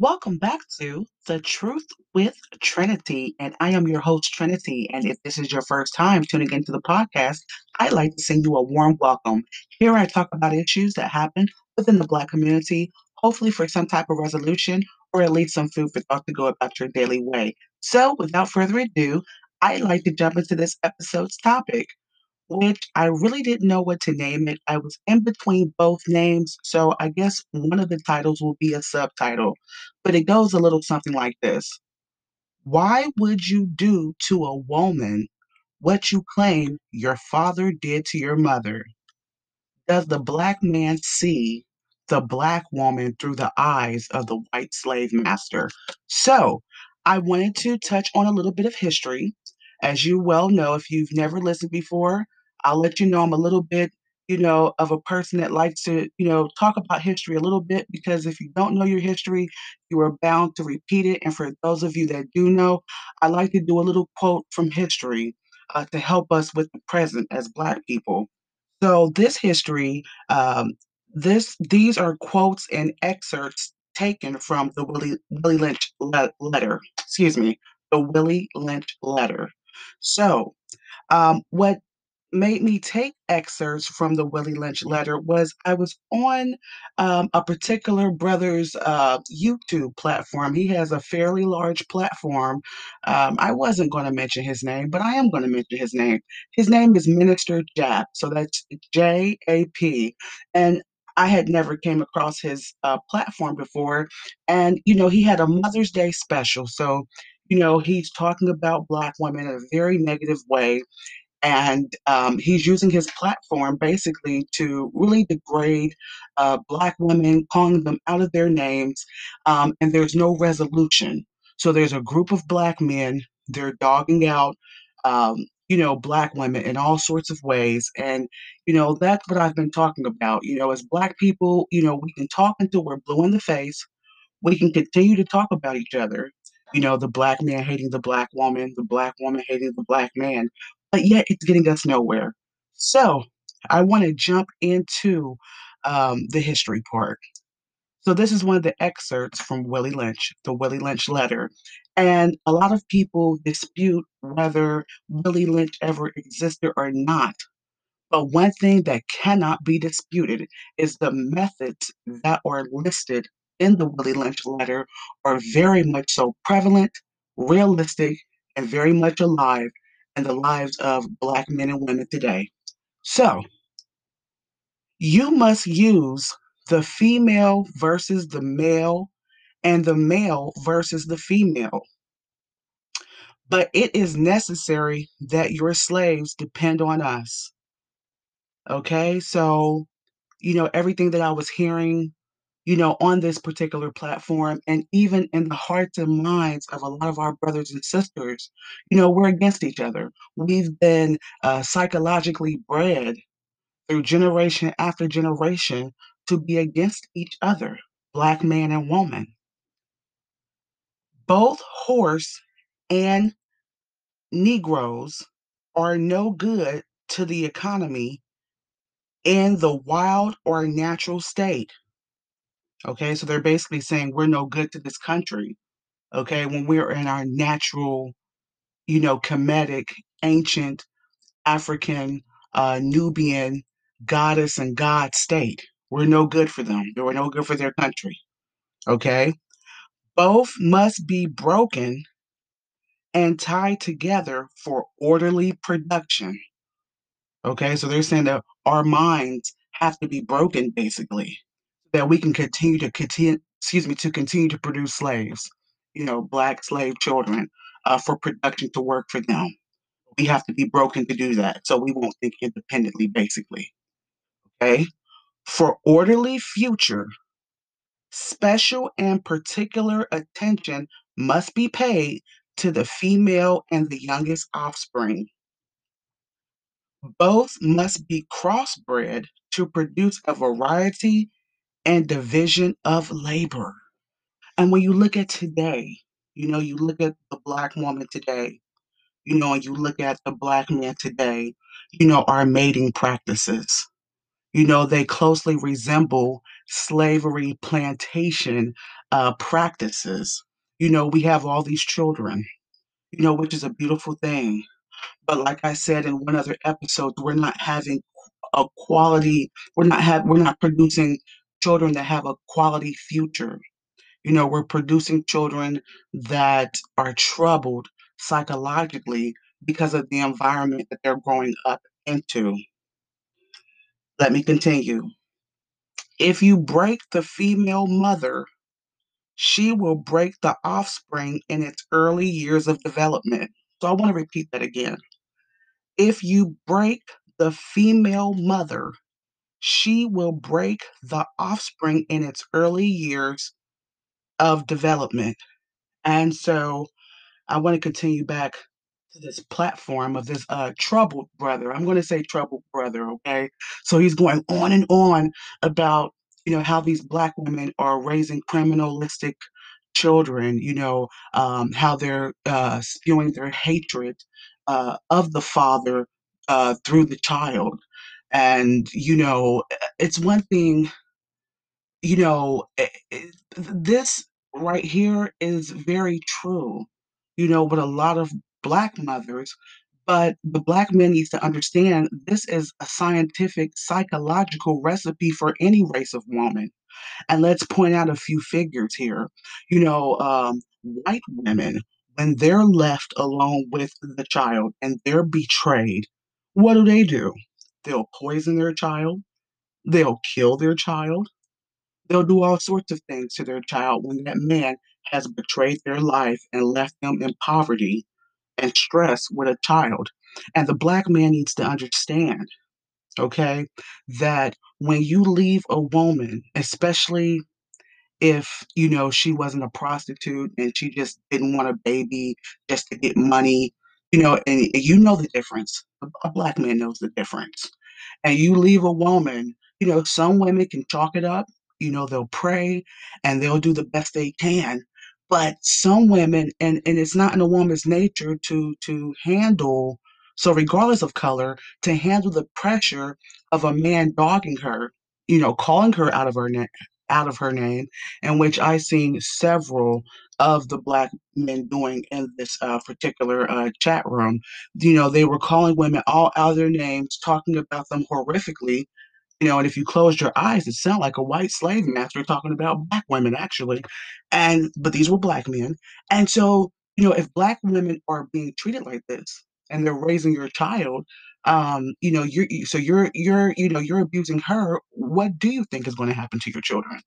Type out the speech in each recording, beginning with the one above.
Welcome back to The Truth with Trinity. And I am your host, Trinity. And if this is your first time tuning into the podcast, I'd like to send you a warm welcome. Here I talk about issues that happen within the Black community, hopefully for some type of resolution or at least some food for thought to go about your daily way. So without further ado, I'd like to jump into this episode's topic which I really didn't know what to name it. I was in between both names, so I guess one of the titles will be a subtitle, but it goes a little something like this Why would you do to a woman what you claim your father did to your mother? Does the black man see the black woman through the eyes of the white slave master? So, I wanted to touch on a little bit of history. As you well know, if you've never listened before, I'll let you know I'm a little bit, you know, of a person that likes to, you know, talk about history a little bit because if you don't know your history, you are bound to repeat it. And for those of you that do know, I like to do a little quote from history uh, to help us with the present as Black people. So this history, um, this these are quotes and excerpts taken from the Willie Willie Lynch le- letter. Excuse me, the Willie Lynch letter. So, um, what made me take excerpts from the Willie Lynch letter was I was on um, a particular brother's uh, YouTube platform. He has a fairly large platform. Um, I wasn't going to mention his name, but I am going to mention his name. His name is Minister Jap, so that's J A P, and I had never came across his uh, platform before, and you know he had a Mother's Day special, so you know he's talking about Black women in a very negative way and um, he's using his platform basically to really degrade uh, black women, calling them out of their names, um, and there's no resolution. So there's a group of black men, they're dogging out, um, you know, black women in all sorts of ways. And, you know, that's what I've been talking about. You know, as black people, you know, we can talk until we're blue in the face we can continue to talk about each other. You know, the black man hating the black woman, the black woman hating the black man, but yet it's getting us nowhere. So I want to jump into um, the history part. So this is one of the excerpts from Willie Lynch, the Willie Lynch letter. And a lot of people dispute whether Willie Lynch ever existed or not. But one thing that cannot be disputed is the methods that are listed in the Willie Lynch letter are very much so prevalent, realistic, and very much alive in the lives of Black men and women today. So, you must use the female versus the male and the male versus the female. But it is necessary that your slaves depend on us. Okay, so you know, everything that I was hearing, you know, on this particular platform and even in the hearts and minds of a lot of our brothers and sisters, you know, we're against each other. We've been uh, psychologically bred through generation after generation to be against each other, black man and woman. Both horse and Negroes are no good to the economy in the wild or natural state. Okay, so they're basically saying we're no good to this country. Okay, when we're in our natural, you know, Kemetic, ancient African, uh, Nubian goddess and god state. We're no good for them. We're no good for their country. Okay, both must be broken and tied together for orderly production. Okay, so they're saying that our minds have to be broken basically that we can continue to continue excuse me to continue to produce slaves you know black slave children uh, for production to work for them. We have to be broken to do that so we won't think independently basically. Okay? For orderly future special and particular attention must be paid to the female and the youngest offspring. Both must be crossbred to produce a variety and division of labor. And when you look at today, you know, you look at the black woman today, you know, and you look at the black man today, you know, our mating practices. You know, they closely resemble slavery plantation uh, practices. You know, we have all these children, you know, which is a beautiful thing. But like I said in one other episode, we're not having a quality, we're not have we're not producing children that have a quality future. You know, we're producing children that are troubled psychologically because of the environment that they're growing up into. Let me continue. If you break the female mother, she will break the offspring in its early years of development. So I want to repeat that again. If you break the female mother, she will break the offspring in its early years of development. And so I want to continue back to this platform of this uh, troubled brother. I'm going to say troubled brother, okay? So he's going on and on about, you know, how these black women are raising criminalistic children, you know, um, how they're uh, spewing their hatred uh, of the father uh, through the child. And, you know, it's one thing you know, eh, eh, this right here is very true, you know, with a lot of black mothers, but the black man needs to understand this is a scientific, psychological recipe for any race of woman. And let's point out a few figures here. You know, um, white women, when they're left alone with the child and they're betrayed, what do they do? They'll poison their child, they'll kill their child, They'll do all sorts of things to their child when that man has betrayed their life and left them in poverty and stress with a child. And the black man needs to understand, okay, that when you leave a woman, especially if you know she wasn't a prostitute and she just didn't want a baby just to get money, you know, and you know the difference. A, black man knows the difference. And you leave a woman, you know, some women can chalk it up you know, they'll pray and they'll do the best they can. But some women, and, and it's not in a woman's nature to to handle, so regardless of color, to handle the pressure of a man dogging her, you know, calling her out of her name out of her name, in which I've seen several of the black men doing in this uh, particular uh, chat room. You know, they were calling women all out of their names, talking about them horrifically, you know, and if you closed your eyes, it sounded like a white slave master talking about black women, actually. And but these were black men. And so, you know, if black women are being treated like this and they're raising your child, um, you know, you're so you're you're you know you're abusing her. What do you think is going to happen to your children?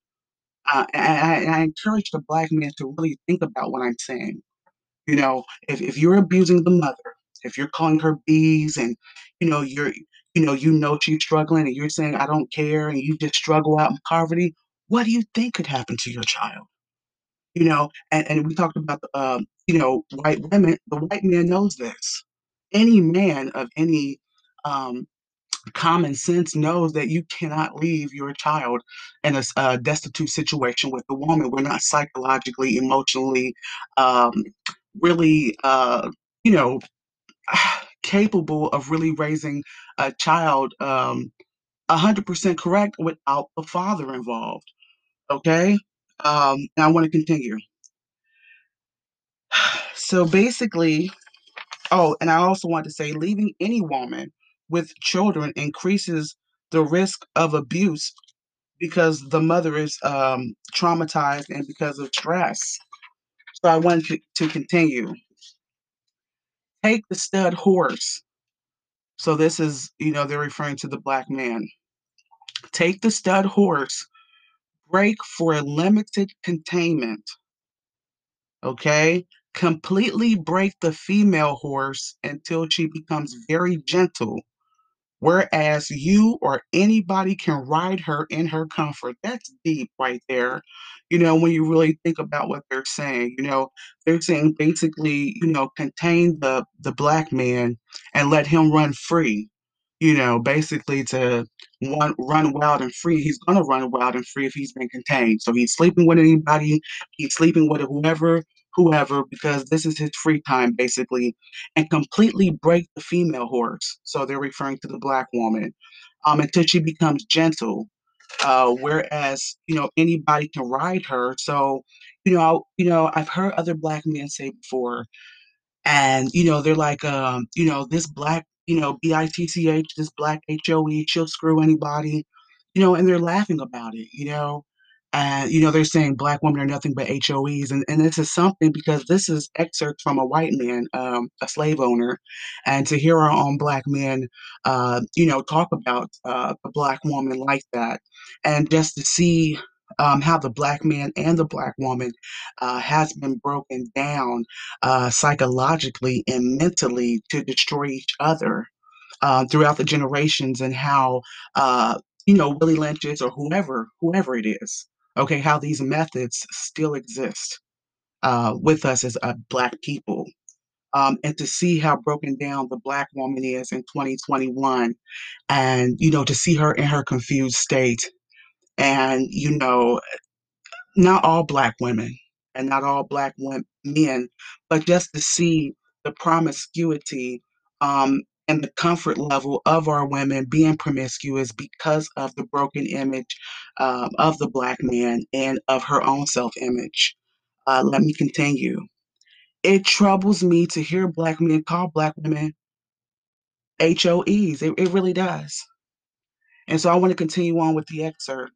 Uh, and I, I encourage the black man to really think about what I'm saying. You know, if, if you're abusing the mother, if you're calling her bees and, you know, you're, you know, you know she's struggling and you're saying, I don't care, and you just struggle out in poverty, what do you think could happen to your child? You know, and, and we talked about, um, you know, white women, the white man knows this. Any man of any um, common sense knows that you cannot leave your child in a, uh, destitute situation with a woman. We're not psychologically, emotionally, um, really, uh, you know, capable of really raising a child um, 100% correct without the father involved. Okay? Um, I want to continue. So basically, oh, and I also want to say leaving any woman with children increases the risk of abuse because the mother is um, traumatized and because of stress. So I want to, to continue. Take the stud horse. So this is, you know, they're referring to the black man. Take the stud horse, break for a limited containment. Okay? Completely break the female horse until she becomes very gentle Whereas you or anybody can ride her in her comfort. That's deep right there. You know, when you really think about what they're saying, you know, they're saying basically, you know, contain the the black man and let him run free. You know, basically to run wild and free. He's gonna run wild and free if he's been contained. So he's sleeping with anybody, he's sleeping with whoever, whoever, because this is his free time basically and completely break the female horse. So they're referring to the black woman um, until she becomes gentle. uh, whereas you know anybody can ride her. So you know, you know, I've heard other black men say before, and you know they're like um you know this black you know b-i-t-c-h this black h-o-e she'll screw anybody you know and they're laughing about it you know and you know they're saying black women are nothing but hoes and, and this is something because this is excerpt from a white man um, a slave owner and to hear our own black men uh, you know talk about uh, a black woman like that and just to see um, how the black man and the black woman uh, has been broken down uh, psychologically and mentally to destroy each other uh, throughout the generations and how uh, you know Willie Lynch is or whoever whoever it is okay how these methods still exist uh, with us as uh, black people um, and to see how broken down the black woman is in 2021 and you know to see her in her confused state and you know not all black women and not all black men, but just to see the promiscuity um, and the comfort level of our women being promiscuous because of the broken image um, of the black man and of her own self image. Uh, let me continue. It troubles me to hear black men call black women HOEs. It, it really does. And so I want to continue on with the excerpt.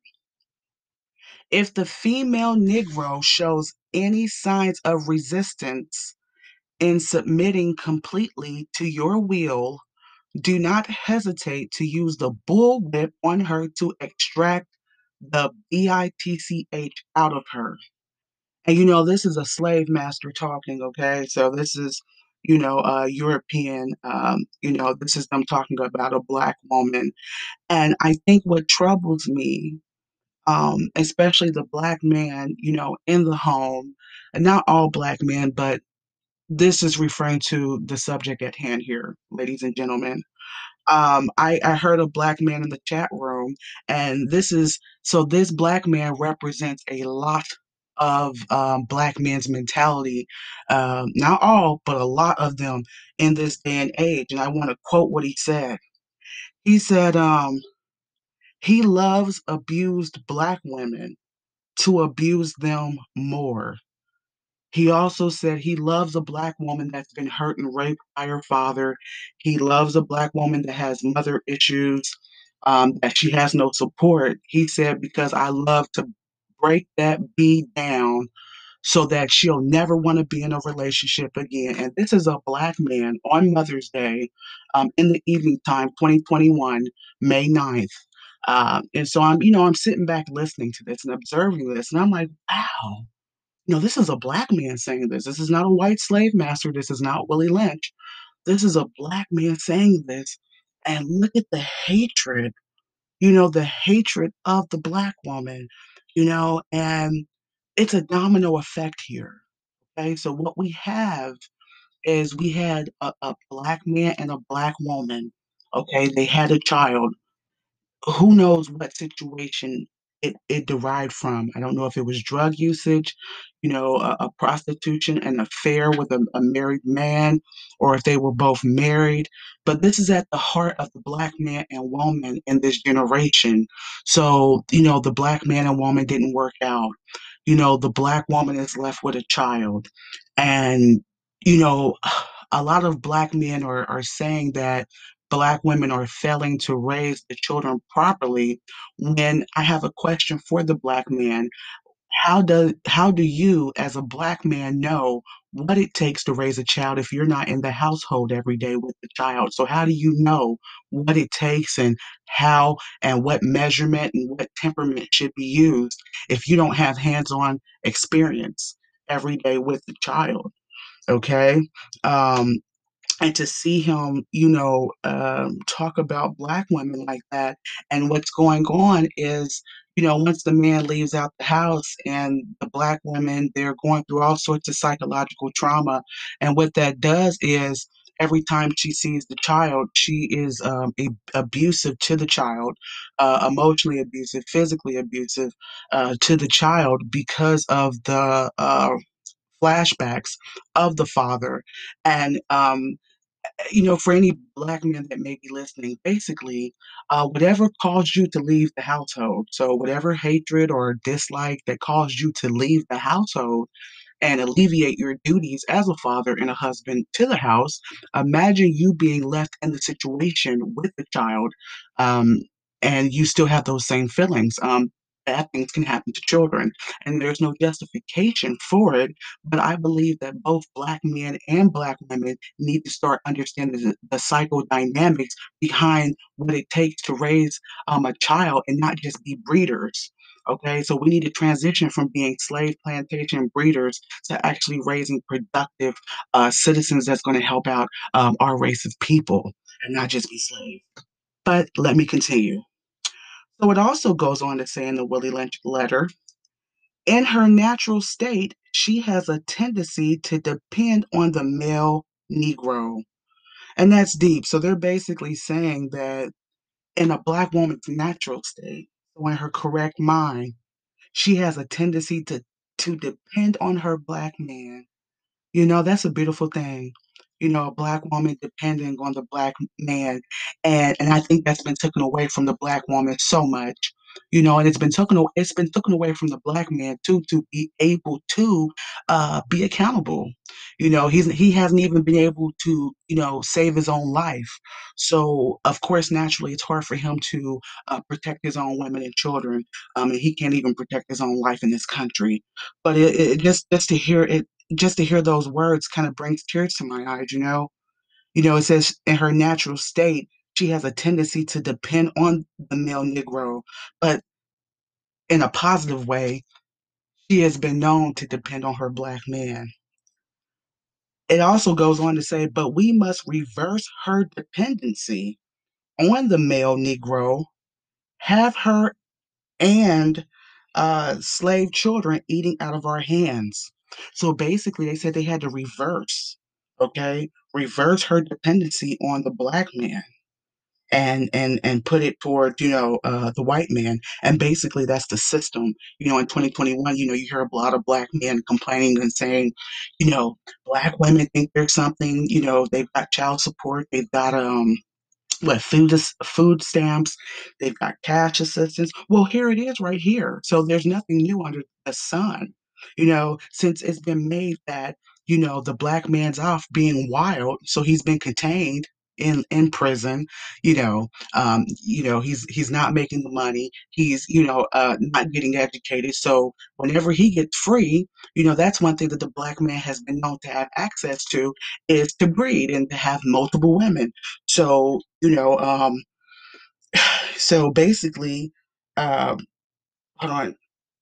If the female Negro shows any signs of resistance in submitting completely to your will, do not hesitate to use the bullwhip on her to extract the B-I-T-C-H out of her. And you know, this is a slave master talking, okay? So this is, you know, a European, um, you know, this is them talking about a black woman. And I think what troubles me um, especially the black man, you know, in the home, and not all black men, but this is referring to the subject at hand here, ladies and gentlemen. Um, I, I heard a black man in the chat room, and this is so this black man represents a lot of um, black men's mentality, um, not all, but a lot of them in this day and age. And I want to quote what he said. He said, um, he loves abused black women to abuse them more. He also said he loves a black woman that's been hurt and raped by her father. He loves a black woman that has mother issues, um, that she has no support. He said, because I love to break that bee down so that she'll never want to be in a relationship again. And this is a black man on Mother's Day um, in the evening time, 2021, May 9th. Uh, and so I'm, you know, I'm sitting back listening to this and observing this, and I'm like, wow, know, this is a black man saying this. This is not a white slave master. This is not Willie Lynch. This is a black man saying this. And look at the hatred, you know, the hatred of the black woman, you know, and it's a domino effect here. Okay. So what we have is we had a, a black man and a black woman. Okay. They had a child who knows what situation it, it derived from. I don't know if it was drug usage, you know, a, a prostitution, an affair with a, a married man, or if they were both married. But this is at the heart of the black man and woman in this generation. So, you know, the black man and woman didn't work out. You know, the black woman is left with a child. And, you know, a lot of black men are, are saying that black women are failing to raise the children properly when i have a question for the black man how does how do you as a black man know what it takes to raise a child if you're not in the household every day with the child? So how do you know what it takes and how and what measurement and what temperament should be used if you don't have hands-on experience every day with the child okay? Um and to see him, you know, um, talk about black women like that. And what's going on is, you know, once the man leaves out the house and the black women, they're going through all sorts of psychological trauma. And what that does is, every time she sees the child, she is um, a- abusive to the child, uh, emotionally abusive, physically abusive uh, to the child because of the uh, flashbacks of the father. And um, you know, for any black men that may be listening, basically, uh, whatever caused you to leave the household, so whatever hatred or dislike that caused you to leave the household and alleviate your duties as a father and a husband to the house, imagine you being left in the situation with the child, um, and you still have those same feelings. Um, bad things can happen to children, and there's no justification for it. But I believe that both black men and black women need to start understanding the, the psychodynamics behind what it takes to raise um, a child and not just be breeders. Okay, so we need to transition from being slave plantation breeders to actually raising productive uh, citizens that's going to help out um, our race of people and not just be slaves. But let me continue. So it also goes on to say in the Willie Lynch letter in her natural state, she has a tendency to depend on the male Negro. And that's deep. So they're basically saying that in a black woman's natural state, in her correct mind, she has a tendency to to depend on her black man you know, that's a beautiful thing. You know, a black woman depending on the black man, and and I think that's been taken away from the black woman so much. You know, and it's been taken it's been taken away from the black man too to be able to, uh, be accountable. You know, he's he hasn't even been able to, you know, save his own life. So, of course, naturally, it's hard for him to, uh, protect his own women and children, um, and he can't even protect his own life in this country. But it it just just to hear it just to hear those words kind of brings tears to my eyes, you know? You know, it says in her natural state, she has a tendency to depend on the male Negro, but in a positive way, she has been known to depend on her black man. It also goes on to say, but we must reverse her dependency on the male Negro, have her and uh, slave children eating out of our hands. So basically, they said they had to reverse, okay, reverse her dependency on the black man and and and put it toward you know uh, the white man. And basically that's the system. You know in 2021 you know you hear a lot of black men complaining and saying you know black women think they're something you know they've got child support they've got um what food food stamps they've got cash assistance. Well here it is right here. So there's nothing new under the sun you know since it's been made that you know the black man's off being wild so he's been contained in in prison you know um you know he's he's not making the money he's you know uh not getting educated so whenever he gets free you know that's one thing that the black man has been known to have access to is to breed and to have multiple women so, you know, um, so basically, um, hold on.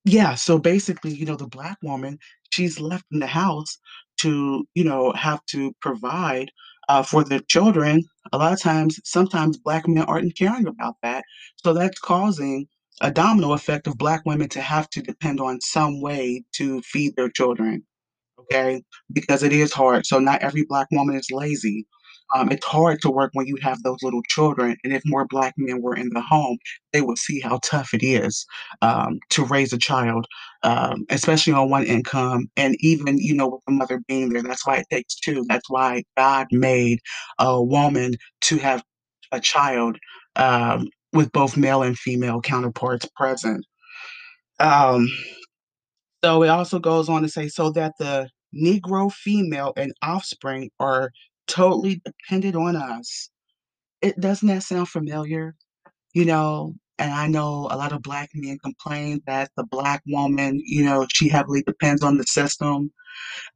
Yeah, so basically, you know, the black woman, she's left in the house to, you know, have to provide uh, for the children. A lot of times, sometimes black men aren't caring about that. So that's causing a domino effect of black women to have to depend on some way to feed their children okay? Because it is hard. So not every black woman is lazy. Um, it's hard to work when you have those little children, and if more black men were in the home, they would see how tough it is um, to raise a child, um, especially on one income, and even you know with the mother being there. That's why it takes two. That's why God made a woman to have a child um, with both male and female counterparts present. Um, so it also goes on to say, so that the Negro female and offspring are totally dependent on us. It doesn't that sound familiar? You know, and I know a lot of black men complain that the black woman, you know, she heavily depends on the system.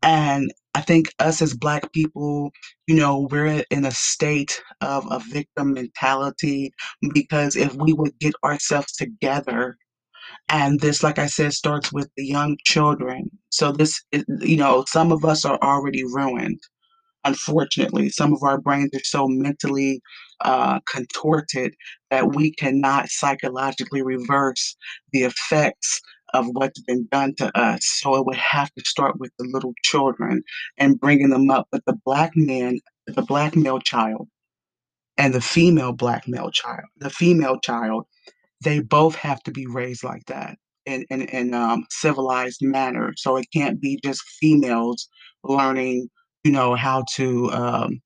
And I think us as black people, you know, we're in a state of a victim mentality because if we would get ourselves together and this, like I said, starts with the young children. So this, is- you know, some of us are already ruined. Unfortunately, some of our brains are so mentally uh, contorted that we cannot psychologically reverse the effects of what's been done to us. So it would have to start with the little children and bringing them up. But the black man, the black male child, and the female black male child, the female child they both have to be raised like that in in in, um, civilized manner, so it can't be just females learning, you know, how to, um,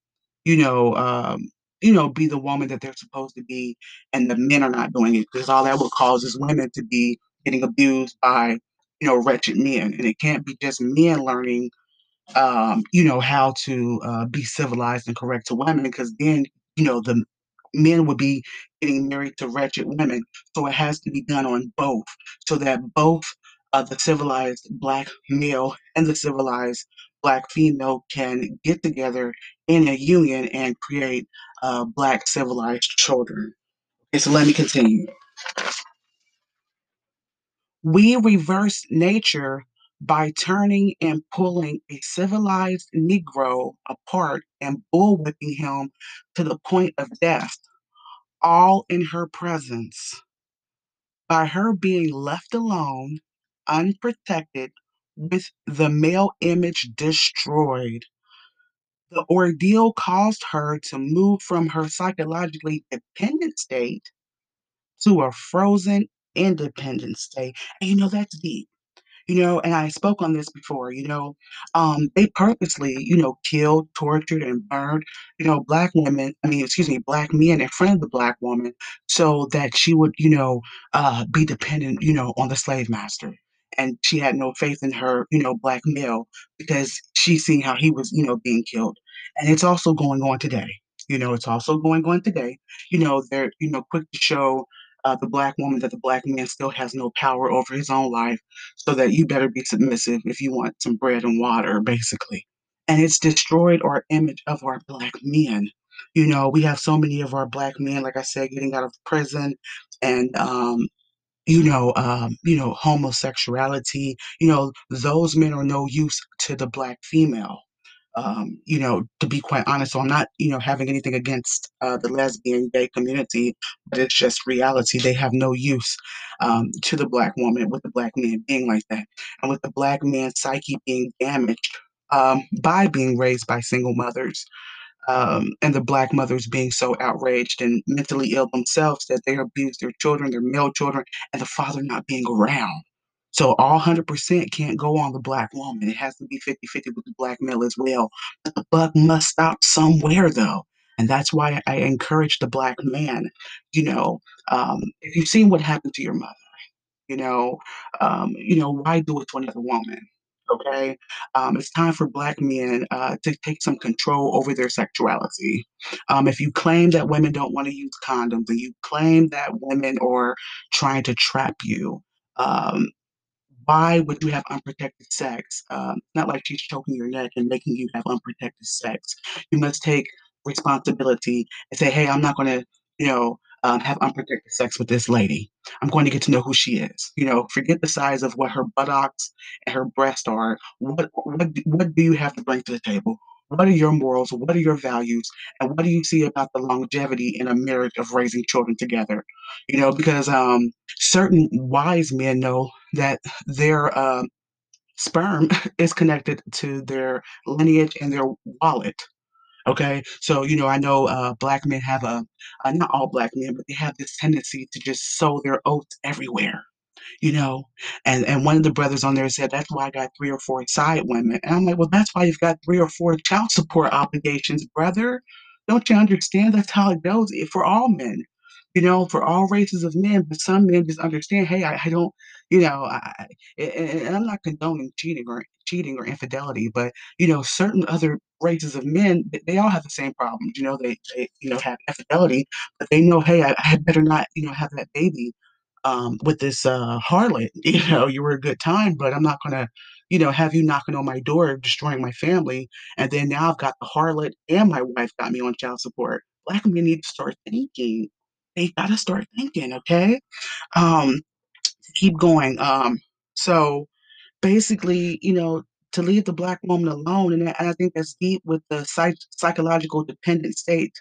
you know, um, you know, be the woman that they're supposed to be, and the men are not doing it because all that will cause is women to be getting abused by, you know, wretched men, and it can't be just men learning um, you know, how to uh, be civilized and correct to women because then, you know, the men would be getting married to wretched women. So it has to be done on both so that both uh, the civilized black male and the civilized black female can get together in a union and create uh, black civilized children. Okay, so let me continue. We reverse nature by turning and pulling a civilized Negro apart and bullwhipping him to the point of death, all in her presence. By her being left alone, unprotected, with the male image destroyed, the ordeal caused her to move from her psychologically dependent state to a frozen independent state. And you know, that's deep you know, and I spoke on this before, you know, um, they purposely, you know, killed, tortured, and burned, you know, black women, I mean, excuse me, black men in front of the black woman so that she would, you know, uh, be dependent, you know, on the slave master. And she had no faith in her, you know, black male because she's seen how he was, you know, being killed. And it's also going on today. You know, it's also going on today. You know, they're, you know, quick to show uh, the black woman that the black man still has no power over his own life, so that you better be submissive if you want some bread and water, basically. And it's destroyed our image of our black men. You know, we have so many of our black men, like I said, getting out of prison and um, you know, um, you know, homosexuality, you know, those men are no use to the black female. Um, you know, to be quite honest, so I'm not, you know, having anything against uh, the lesbian gay community, but it's just reality. They have no use um, to the black woman with the black man being like that, and with the black man's psyche being damaged um, by being raised by single mothers um, and the black mothers being so outraged and mentally ill themselves that they abuse their children, their male children, and the father not being around. So all 100% can't go on the black woman. It has to be 50 50 with the black male as well. But the buck must stop somewhere, though. And that's why I encourage the black man. You know, um, if you've seen what happened to your mother, you know, um, you know, why do it to another woman? Okay, um, it's time for black men uh, to take some control over their sexuality. Um, if you claim that women don't want to use condoms, and you claim that women are trying to trap you, um, why would you have unprotected sex? Um, not like she's choking your neck and making you have unprotected sex. You must take responsibility and say, "Hey, I'm not gonna, you know, um, have unprotected sex with this lady. I'm going to get to know who she is. You know, forget the size of what her buttocks and her breasts are. What what what do you have to bring to the table? What are your morals? What are your values? And what do you see about the longevity in a marriage of raising children together? You know, because um, certain wise men know that their um, sperm is connected to their lineage and their wallet. Okay, so you know, I know uh, black men have a, uh, not all black men, but they have this tendency to just sow their oats everywhere you know? And and one of the brothers on there said, "That's why I got 3 or 4 side women." And I'm like, "Well, that's why you've got 3 or 4 child support obligations, brother. Don't you understand? That's how it goes eh, for all men, you know, for all races of men. But some men just understand, hey, I, I don't, you know, I, I- and, and I'm not condoning cheating or cheating or infidelity, but you know, certain other races of men, they all have the same problems. You know, they, they you know have infidelity, but they know, hey, I, I had better not, you know, have that baby um, with this uh, harlot. You know, you were a good time, but I'm not gonna, you know, have you knocking on my door, destroying my family, and then now I've got the harlot and my wife got me on child support. Black men need to start thinking. They gotta start thinking, okay? Um, keep going. Um, so basically, you know, to leave the black woman alone, and I, and I think that's deep with the psych- psychological dependent state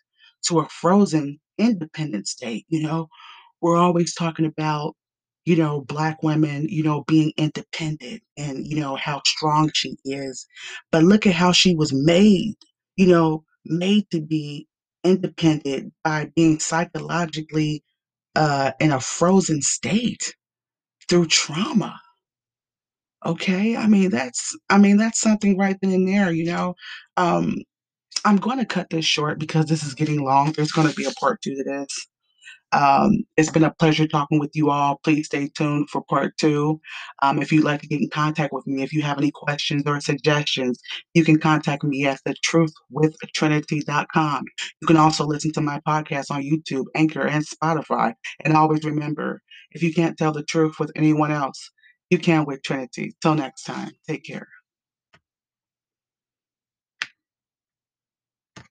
to a frozen independent state. You know, we're always talking about, you know, black women, you know, being independent and, you know, how strong she is. But look at how she was made, you know, made to be independent by being psychologically uh, in a frozen state through trauma. Okay, I mean that's I mean that's something right then and there, you know. Um, I'm going to cut this short because this is getting long. There's going to be a part two to this. Um, it's been a pleasure talking with you all. Please stay tuned for part two. Um, if you'd like to get in contact with me, if you have any questions or suggestions, you can contact me at thetruthwithtrinity.com. You can also listen to my podcast on YouTube, Anchor, and Spotify. And always remember, if you can't tell the truth with anyone else, you can't with Trinity. Till next time, take care.